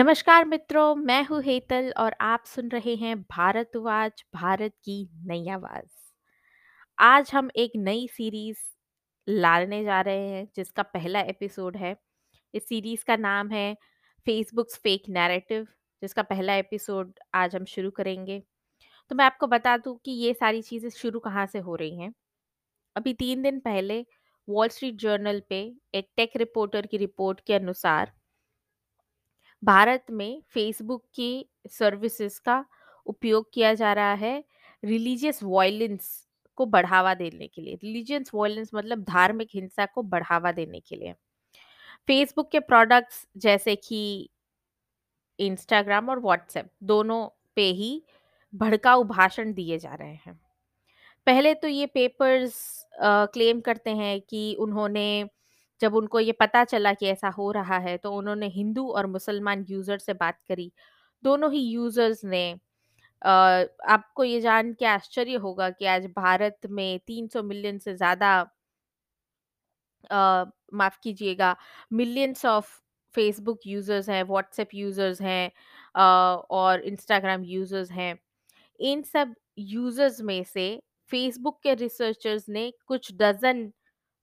नमस्कार मित्रों, मैं हूँ हेतल और आप सुन रहे हैं भारत भारतवाज भारत की नई आवाज़। आज हम एक नई सीरीज़ लाने जा रहे हैं जिसका पहला एपिसोड है। इस सीरीज़ का नाम है फेसबुक्स फेक नैरेटिव जिसका पहला एपिसोड आज हम शुरू करेंगे। तो मैं आपको बता दूँ कि ये सारी चीज़ें शुरू कहाँ से हो रही हैं। अभी तीन दिन पहले वॉल स्ट्रीट जर्नल पे एक टेक रिपोर्टर की रिपोर्ट के अनुसार भारत में फेसबुक की सर्विसेज़ का उपयोग किया जा रहा है रिलीजियस वायलेंस को बढ़ावा देने के लिए। रिलीजियस वायलेंस मतलब धार्मिक हिंसा को बढ़ावा देने के लिए। फेसबुक के प्रोडक्ट्स जैसे कि इंस्टाग्राम और व्हाट्सएप दोनों पे ही भड़काऊ भाषण दिए जा रहे हैं। पहले तो ये पेपर्स क्लेम करते हैं कि उन्होंने जब उनको ये पता चला कि ऐसा हो रहा है तो उन्होंने हिंदू और मुसलमान यूज़र से बात करी। दोनों ही यूज़र्स ने अ, आपको ये जान के आश्चर्य होगा कि आज भारत में 300 मिलियन से ज़्यादा माफ़ कीजिएगा मिलियंस ऑफ़ फेसबुक यूज़र्स हैं, व्हाट्सएप यूज़र्स हैं और इंस्टाग्राम यूज़र्स हैं। इन सब यूज़र्स में से फेसबुक के रिसर्चर्स ने कुछ डज़न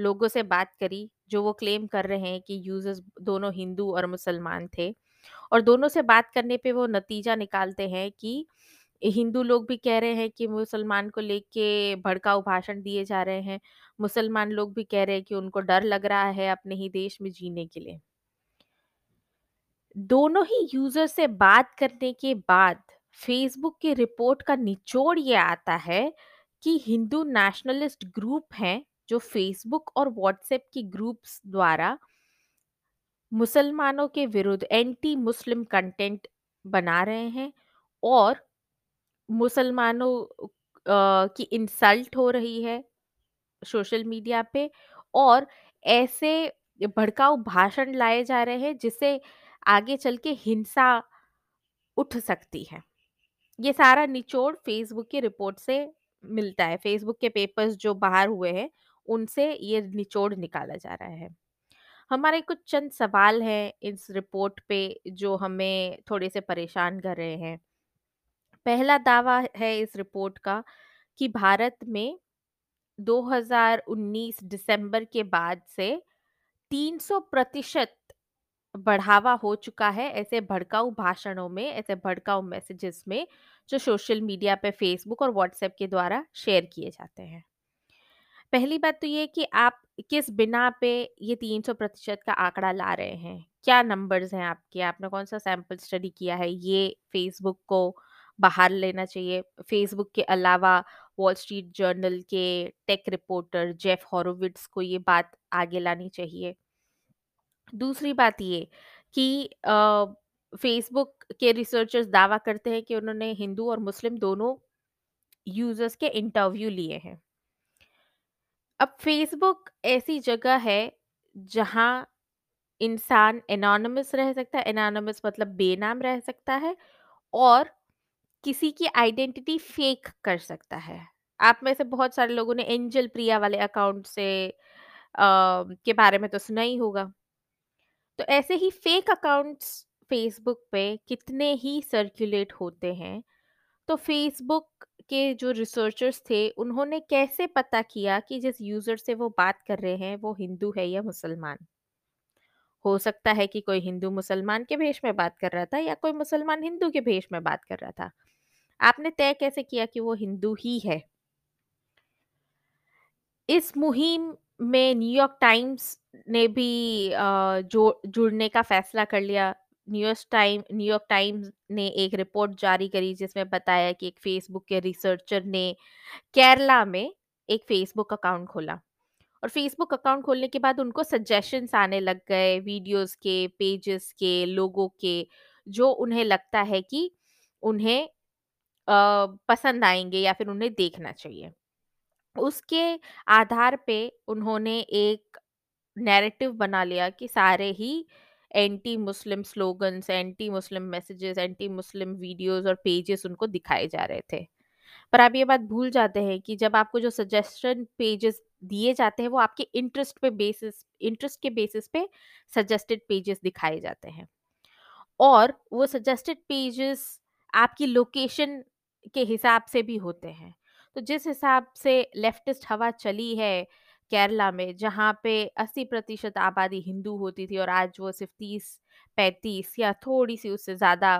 लोगों से बात करी, जो वो क्लेम कर रहे हैं कि यूज़र्स दोनों हिंदू और मुसलमान थे। और दोनों से बात करने पे वो नतीजा निकालते हैं कि हिंदू लोग भी कह रहे हैं कि मुसलमान को लेके भड़काऊ भाषण दिए जा रहे हैं। मुसलमान लोग भी कह रहे हैं कि उनको डर लग रहा है अपने ही देश में जीने के लिए। दोनों ही यूज़र से बात करने के बाद फेसबुक की रिपोर्ट का निचोड़ ये आता है कि हिंदू नेशनलिस्ट ग्रुप हैं जो फेसबुक और व्हाट्सएप की ग्रुप्स द्वारा मुसलमानों के विरुद्ध एंटी मुस्लिम कंटेंट बना रहे हैं और मुसलमानों की इंसल्ट हो रही है सोशल मीडिया पे और ऐसे भड़काऊ भाषण लाए जा रहे हैं जिससे आगे चल के हिंसा उठ सकती है। ये सारा निचोड़ फेसबुक की रिपोर्ट से मिलता है। फेसबुक के पेपर्स जो बाहर हुए हैं उनसे ये निचोड़ निकाला जा रहा है। हमारे कुछ चंद सवाल हैं इस रिपोर्ट पे जो हमें थोड़े से परेशान कर रहे हैं। पहला दावा है इस रिपोर्ट का कि भारत में 2019 दिसंबर के बाद से 300 प्रतिशत बढ़ावा हो चुका है ऐसे भड़काऊ भाषणों में, ऐसे भड़काऊ मैसेजेस में जो सोशल मीडिया पे फेसबुक और व्हाट्सएप के द्वारा शेयर किए जाते हैं। पहली बात तो ये कि आप किस बिना पे ये 300 प्रतिशत का आंकड़ा ला रहे हैं? क्या नंबर्स हैं आपके? आपने कौन सा सैंपल स्टडी किया है? ये फेसबुक को बाहर लेना चाहिए। फेसबुक के अलावा वॉल स्ट्रीट जर्नल के टेक रिपोर्टर जेफ हॉरोविट्स को ये बात आगे लानी चाहिए। दूसरी बात ये कि फेसबुक के रिसर्चर्स दावा करते हैं कि उन्होंने हिंदू और मुस्लिम दोनों यूज़र्स के इंटरव्यू लिए हैं। अब फेसबुक ऐसी जगह है जहाँ इंसान एनोनिमस रह सकता है एनोनिमस मतलब बेनाम रह सकता है और किसी की आइडेंटिटी फेक कर सकता है। आप में से बहुत सारे लोगों ने एंजल प्रिया वाले अकाउंट से अ, के बारे में तो सुना ही होगा। तो ऐसे ही फेक अकाउंट्स फेसबुक पे कितने ही सर्कुलेट होते हैं तो फेसबुक के जो रिसर्चर्स थे, उन्होंने कैसे पता किया कि जिस यूज़र से वो बात कर रहे हैं, वो हिंदू है या मुसलमान? हो सकता है कि कोई हिंदू मुसलमान के भेष में बात कर रहा था या कोई मुसलमान हिंदू के भेष में बात कर रहा था। आपने तय कैसे किया कि वो हिंदू ही है? इस मुहिम में न्यूयॉर्क टाइम्स ने भी जो, जुड़ने का फैसला कर लिया। न्यूयॉर्क टाइम न्यूयॉर्क टाइम्स ने एक रिपोर्ट जारी करी जिसमें बताया कि एक फेसबुक के रिसर्चर ने केरला में एक फेसबुक अकाउंट खोला। और फेसबुक अकाउंट खोलने के बाद उनको सजेशंस आने लग गए वीडियोस के पेजेस के लोगों के जो उन्हें लगता है कि उन्हें अ, पसंद आएँगे या फिर उन्हें देखना चाहिए। उसके आधार पे उन्होंने एक नैरेटिव बना लिया कि सारे ही anti Muslim slogans anti Muslim messages anti Muslim videos और पेजेस उनको दिखाए जा रहे थे। पर आप ये बात भूल जाते हैं कि जब आपको जो सजेशन पेजेस दिए जाते हैं, वो आपके इंटरेस्ट पे बेसिस इंटरेस्ट के बेसिस पे सजेस्टेड पेजेस दिखाए जाते हैं। और वो सजेस्टेड पेजेस आपकी लोकेशन के हिसाब से भी होते हैं। तो जिस हिसाब से लेफ्टिस्ट हवा चली है केरला में, जहाँ पे 80 प्रतिशत आबादी हिंदू होती थी और आज वो सिर्फ़ तीस, पैंतीस या थोड़ी सी उससे ज़्यादा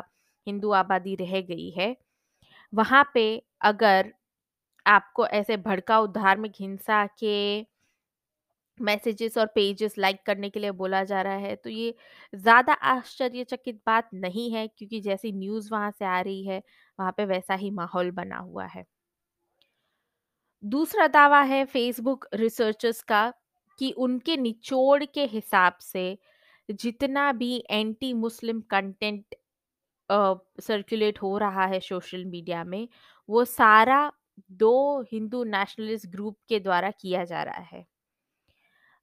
हिंदू आबादी रह गई है। वहाँ पे अगर आपको ऐसे भड़काऊ धार्मिक हिंसा के मैसेजेस और पेजेस लाइक करने के लिए बोला जा रहा है तो ये ज़्यादा आश्चर्यचकित बात नहीं है, क्योंकि जैसी न्यूज़ वहाँ से आ रही है, वहाँ पे वैसा ही माहौल बना हुआ है। दूसरा दावा है फेसबुक रिसर्चर्स का कि उनके निचोड़ के हिसाब से जितना भी एंटी मुस्लिम कंटेंट सर्कुलेट हो रहा है सोशल मीडिया में, वो सारा दो हिंदू नेशनलिस्ट ग्रुप के द्वारा किया जा रहा है।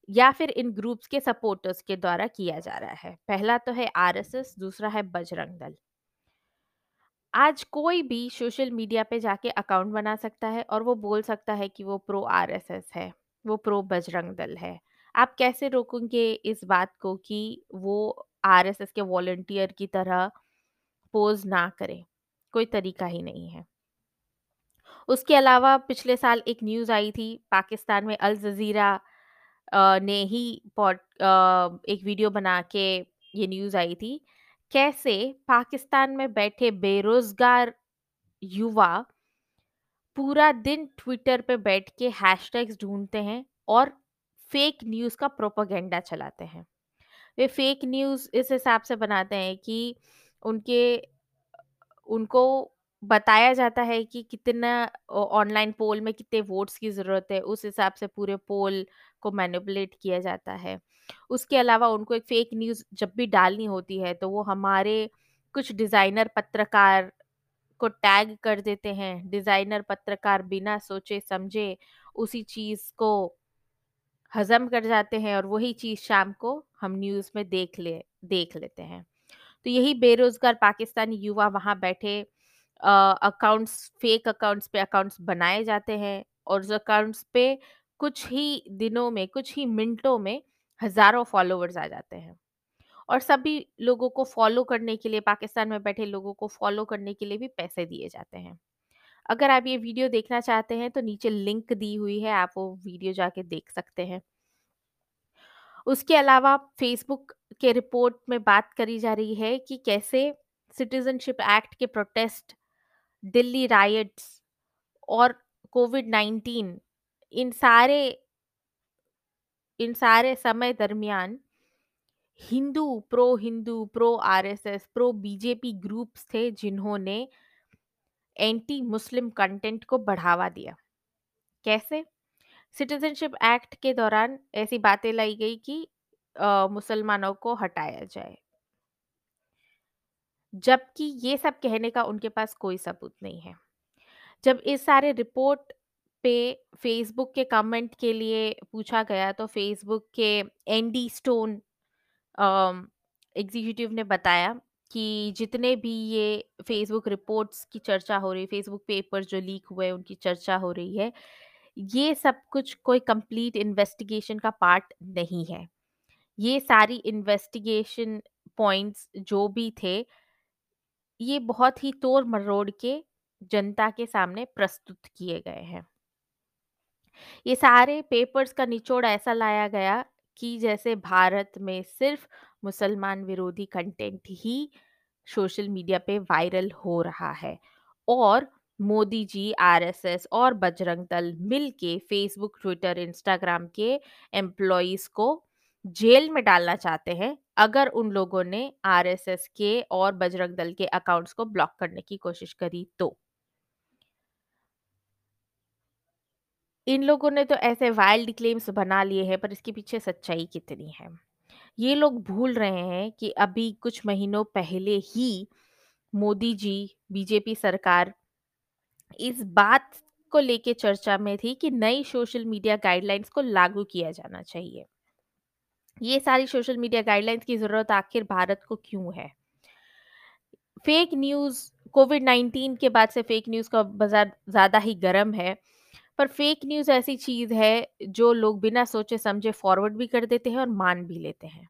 या फिर इन ग्रुप्स के सपोर्टर्स के द्वारा किया जा रहा है। पहला तो है आरएसएस, दूसरा है बजरंग दल। आज कोई भी सोशल मीडिया पे जाके अकाउंट बना सकता है और वो बोल सकता है कि वो प्रो आरएसएस है, वो प्रो बजरंग दल है। आप कैसे रोकेंगे इस बात को कि वो आरएसएस के वॉलंटियर की तरह पोज ना करें? कोई तरीका ही नहीं है। उसके अलावा पिछले साल एक न्यूज़ आई थी, पाकिस्तान में अल जजीरा ने ही एक वीडियो बना के ये न्यूज़ आई थी कैसे पाकिस्तान में बैठे बेरोजगार युवा पूरा दिन ट्विटर पे बैठ के हैशटैग्स ढूंढते हैं और फेक न्यूज़ का प्रोपागेंडा चलाते हैं। वे फेक न्यूज़ इस हिसाब से बनाते हैं कि उनके, उनको बताया जाता है कि कितना ऑनलाइन पोल में कितने वोट्स की ज़रूरत है, उस हिसाब से पूरे पोल को मैनिपुलेट किया जाता है। उसके अलावा उनको एक फेक न्यूज़ जब भी डालनी होती है तो वो हमारे कुछ डिज़ाइनर पत्रकार को टैग कर देते हैं। डिज़ाइनर पत्रकार बिना सोचे, समझे उसी चीज़ को हजम कर जाते हैं और वही चीज़ शाम को हम न्यूज़ में देख ले, देख लेते हैं। तो यही बेरोजगार पाकिस्तानी युवा वहाँ बैठे अकाउंट्स फेक अकाउंट्स पे अकाउंट्स बनाए जाते हैं और उस अकाउंट्स पे कुछ ही दिनों में, कुछ ही मिनटों में हज़ारों फॉलोअर्स आ जाते हैं। और सभी लोगों को फॉलो करने के लिए, पाकिस्तान में बैठे लोगों को फॉलो करने के लिए भी पैसे दिए जाते हैं। अगर आप ये वीडियो देखना चाहते हैं तो नीचे लिंक दी हुई है, आप वो वीडियो जाके देख सकते हैं। उसके अलावा फेसबुक के रिपोर्ट में बात करी जा रही है कि कैसे सिटीजनशिप एक्ट के प्रोटेस्ट, दिल्ली राइट्स और कोविड नाइन्टीन इन सारे इन सारे समय दरमियान Hindu, pro Hindu, pro RSS, pro BJP groups थे जिन्होंने एंटी मुस्लिम कंटेंट को बढ़ावा दिया। कैसे? सिटीजनशिप एक्ट के दौरान ऐसी बातें लाई गई कि मुसलमानों को हटाया जाए। जबकि ये सब कहने का उनके पास कोई सबूत नहीं है। जब इस सारे रिपोर्ट पे फेसबुक के कमेंट के लिए पूछा गया तो फेसबुक के एंडी स्टोन एग्जीक्यूटिव ने बताया कि जितने भी ये फेसबुक रिपोर्ट्स की चर्चा हो रही है फेसबुक पेपर जो लीक हुए उनकी चर्चा हो रही है, ये सब कुछ कोई कंप्लीट इन्वेस्टिगेशन का पार्ट नहीं है। ये सारी इन्वेस्टिगेशन पॉइंट्स जो भी थे, ये बहुत ही तोड़ मरोड़ के जनता के सामने प्रस्तुत किए गए हैं। ये सारे पेपर्स का निचोड़ ऐसा लाया गया कि जैसे भारत में सिर्फ़ मुसलमान विरोधी कंटेंट ही सोशल मीडिया पे वायरल हो रहा है और मोदी जी आरएसएस और बजरंग दल मिल के फेसबुक ट्विटर इंस्टाग्राम के एम्प्लॉयज़ को जेल में डालना चाहते हैं अगर उन लोगों ने आरएसएस के और बजरंग दल के अकाउंट्स को ब्लॉक करने की कोशिश करी तो। इन लोगों ने तो ऐसे वाइल्ड क्लेम्स बना लिए हैं, पर इसके पीछे सच्चाई कितनी है? ये लोग भूल रहे हैं कि अभी कुछ महीनों पहले ही मोदी जी, बीजेपी सरकार इस बात को लेके चर्चा में थी कि नई सोशल मीडिया गाइडलाइंस को लागू किया जाना चाहिए। ये सारी सोशल मीडिया गाइडलाइंस की ज़रूरत आखिर भारत को क्यों है? फेक न्यूज़ कोविड 19 के बाद से फेक न्यूज़ का बाज़ार ज़्यादा ही गर्म है। पर फेक न्यूज़ ऐसी चीज़ है, जो लोग बिना सोचे समझे फॉरवर्ड भी कर देते हैं और मान भी लेते हैं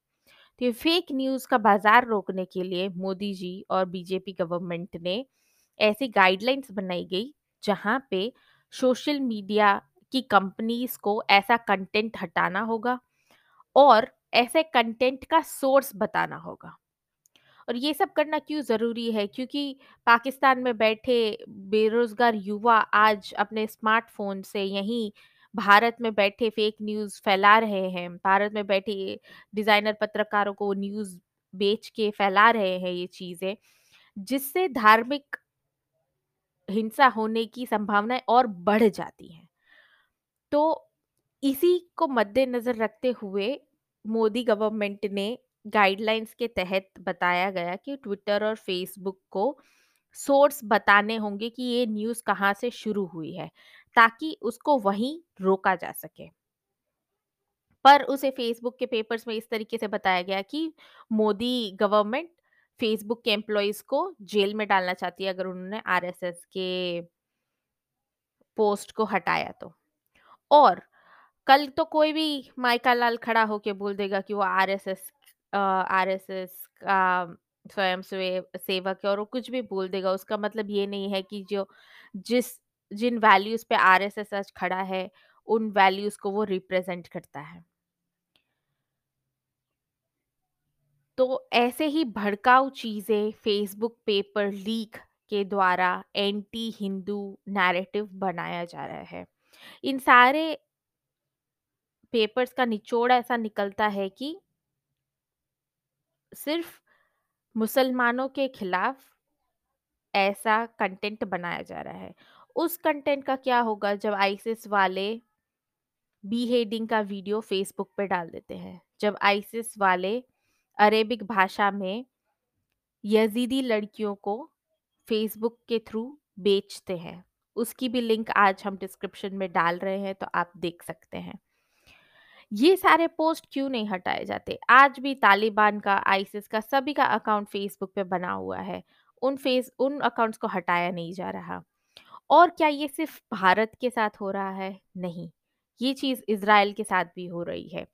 तो ये फेक न्यूज़ का बाज़ार रोकने के लिए मोदी जी और बीजेपी गवर्नमेंट ने ऐसी गाइडलाइंस बनाई गई, जहाँ पे सोशल मीडिया की कंपनीज़ को ऐसा कंटेंट हटाना होगा और ऐसे कंटेंट का सोर्स बताना होगा। और ये सब करना क्यों ज़रूरी है? क्योंकि पाकिस्तान में बैठे बेरोज़गार युवा आज अपने स्मार्टफ़ोन से यहीं भारत में बैठे फ़ेक न्यूज़ फैला रहे हैं। भारत में बैठे डिज़ाइनर पत्रकारों को न्यूज़ बेच के फैला रहे हैं ये चीज़ें, जिससे धार्मिक हिंसा होने की संभावनाएँ और बढ़ जाती हैं। तो इसी को मद्देनज़र रखते हुए मोदी गवर्नमेंट ने गाइडलाइंस के तहत बताया गया कि ट्विटर और फेसबुक को सोर्स बताने होंगे कि ये न्यूज़ कहाँ से शुरू हुई है, ताकि उसको वहीं रोका जा सके। पर उसे फेसबुक के पेपर्स में इस तरीके से बताया गया कि मोदी गवर्नमेंट फेसबुक के एम्प्लॉइज़ को जेल में डालना चाहती है अगर उन्होंने आरएसएस के पोस्ट को हटाया तो। और कल तो कोई भी माइका लाल खड़ा होके बोल देगा कि वो आरएसएस अ, आरएसएस का स्वयं सेव सेवक है और वो कुछ भी बोल देगा। उसका मतलब ये नहीं है कि जो जिस जिन वैल्यूज़ पे आरएसएस आज खड़ा है, उन वैल्यूज़ को वो रिप्रेज़ेंट करता है। तो ऐसे ही भड़काऊ चीज़ें फेसबुक पेपर लीक के द्वारा एंटी हिंदू नैरेटिव बनाया जा रहा है। इन सारे पेपर्स का निचोड़ ऐसा निकलता है कि सिर्फ़ मुसलमानों के खिलाफ ऐसा कंटेंट बनाया जा रहा है। उस कंटेंट का क्या होगा जब आईसिस वाले बीहेडिंग का वीडियो फेसबुक पे डाल देते हैं। जब आईसिस वाले अरेबिक भाषा में यज़ीदी लड़कियों को फेसबुक के थ्रू बेचते हैं। उसकी भी लिंक आज हम डिस्क्रिप्शन में डाल रहे हैं तो आप देख सकते हैं। ये सारे पोस्ट क्यों नहीं हटाए जाते? आज भी तालिबान का, आईसिस का, सभी का अकाउंट फेसबुक पे बना हुआ है। उन फेस उन अकाउंट्स को हटाया नहीं जा रहा। और क्या ये सिर्फ़ भारत के साथ हो रहा है? नहीं, ये चीज़ इसराइल के साथ भी हो रही है।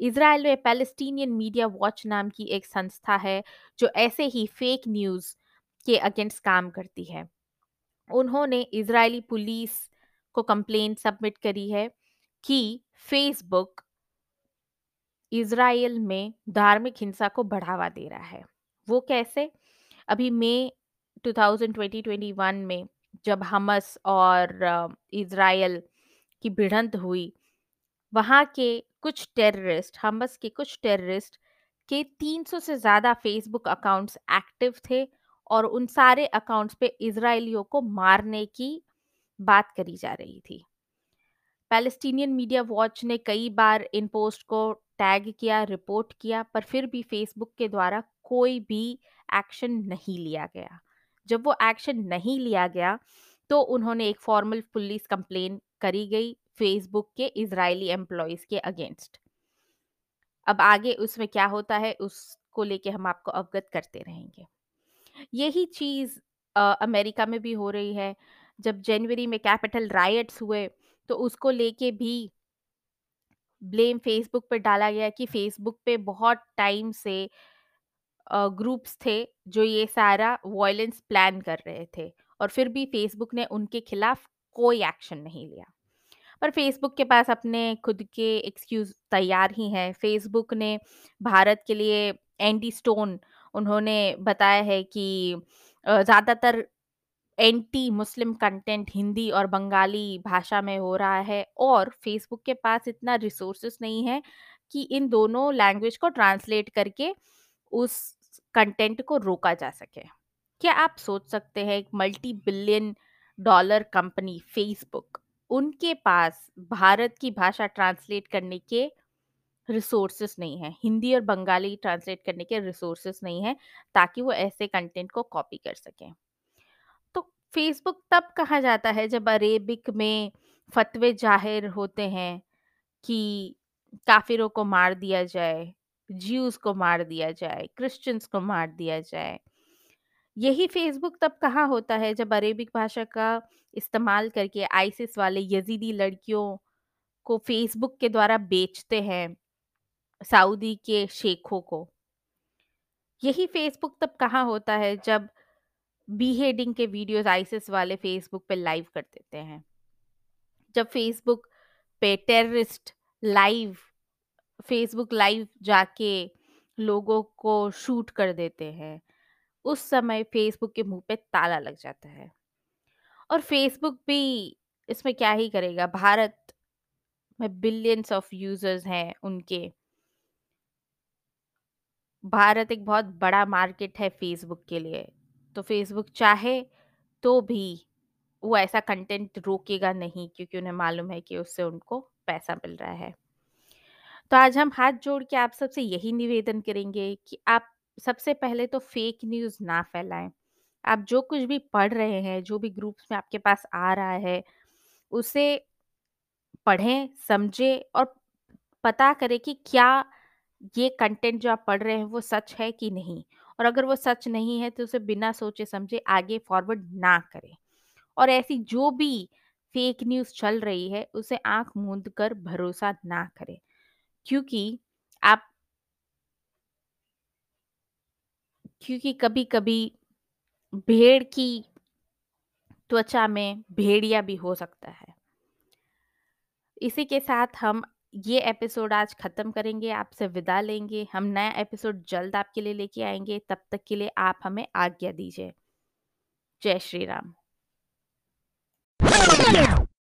इसराइल में पैलेस्टीनियन मीडिया वॉच नाम की एक संस्था है, जो ऐसे ही फेक न्यूज़ के अगेंस्ट काम करती है। उन्होंने इज़राइली पुलिस को कंप्लेंट सबमिट करी है कि फेसबुक इज़राइल में धार्मिक हिंसा को बढ़ावा दे रहा है। वो कैसे? अभी मई 2020-21 में जब हमस और इज़राइल की भिड़ंत हुई, वहाँ के कुछ टेररिस्ट हमस के कुछ टेररिस्ट के 300 से ज़्यादा फेसबुक अकाउंट्स एक्टिव थे और उन सारे अकाउंट्स पे इसराइलियों को मारने की बात करी जा रही थी। पैलेस्टीनियन मीडिया वॉच ने कई बार इन पोस्ट को टैग किया, रिपोर्ट किया, पर फिर भी फेसबुक के द्वारा कोई भी एक्शन नहीं लिया गया। जब वो एक्शन नहीं लिया गया, तो उन्होंने एक फॉर्मल पुलिस कंप्लेन करी गई फेसबुक के इज़राइली एम्प्लॉयज़ के अगेंस्ट। अब आगे उसमें क्या होता है, उसको लेके हम आपको अवगत करते रहेंगे। यही चीज़ अमेरिका में भी हो रही है। जब जनवरी में कैपिटल रायट्स हुए, तो उसको लेके भी ब्लेम फेसबुक पे डाला गया कि फेसबुक पे बहुत टाइम से ग्रुप्स थे जो ये सारा वॉयलेंस प्लान कर रहे थे और फिर भी फेसबुक ने उनके खिलाफ कोई एक्शन नहीं लिया। पर फेसबुक के पास अपने खुद के एक्सक्यूज़ तैयार ही हैं। फेसबुक ने भारत के लिए एंटी स्टोन उन्होंने बताया है कि ज़्यादातर एंटी मुस्लिम कंटेंट हिंदी और बंगाली भाषा में हो रहा है और फेसबुक के पास इतना रिसोर्सेस नहीं है कि इन दोनों लैंग्वेज को ट्रांसलेट करके उस कंटेंट को रोका जा सके। क्या आप सोच सकते हैं एक multi billion dollar company Facebook उनके पास भारत की भाषा ट्रांसलेट करने के रिसोर्सेस नहीं है, हिंदी और बंगाली ट्रांसलेट करने के रिसोर्सेस नहीं है ताकि वो ऐसे कंटेंट को कॉपी कर सकें फेसबुक तब कहा जाता है जब अरेबिक में फतवे ज़ाहिर होते हैं कि काफिरों को मार दिया जाए ज्यूज को मार दिया जाए क्रिश्चियंस को मार दिया जाए। यही फेसबुक तब कहाँ होता है जब अरेबिक भाषा का इस्तेमाल करके आइसिस वाले यजीदी लड़कियों को फेसबुक के द्वारा बेचते हैं सऊदी के शेखों को। यही फेसबुक तब कहाँ होता है जब बीहेडिंग के वीडियोस आईसिस वाले फेसबुक पे लाइव कर देते हैं। जब फेसबुक पे टेररिस्ट लाइव फेसबुक लाइव जाके लोगों को शूट कर देते हैं, उस समय फेसबुक के मुँह पे ताला लग जाता है। और फेसबुक भी इसमें क्या ही करेगा? भारत में बिलियंस ऑफ़ यूज़र्स हैं उनके। भारत एक बहुत बड़ा मार्केट है फेसबुक के लिए। तो फेसबुक चाहे तो भी वो ऐसा कंटेंट रोकेगा नहीं क्योंकि उन्हें मालूम है कि उससे उनको पैसा मिल रहा है। तो आज हम हाथ जोड़ के आप सबसे यही निवेदन करेंगे कि आप सबसे पहले तो फेक न्यूज़ ना फैलाएँ। आप जो कुछ भी पढ़ रहे हैं, जो भी ग्रुप्स में आपके पास आ रहा है, उसे पढ़ें, समझें और पता करें कि क्या ये कंटेंट जो आप पढ़ रहे हैं वो सच है कि नहीं। और अगर वो सच नहीं है तो उसे बिना सोचे समझे आगे फॉरवर्ड ना करें और ऐसी जो भी फेक न्यूज़ चल रही है, उसे आँख मूंद कर भरोसा ना करें, क्योंकि आप क्योंकि कभी-कभी भेड़ की त्वचा में भेड़िया भी हो सकता है। इसी के साथ हम ये एपिसोड आज ख़त्म करेंगे, आपसे विदा लेंगे। हम नया एपिसोड जल्द आपके लिए लेके आएँगे तब तक के लिए आप हमें आज्ञा दीजिए। जय श्री राम।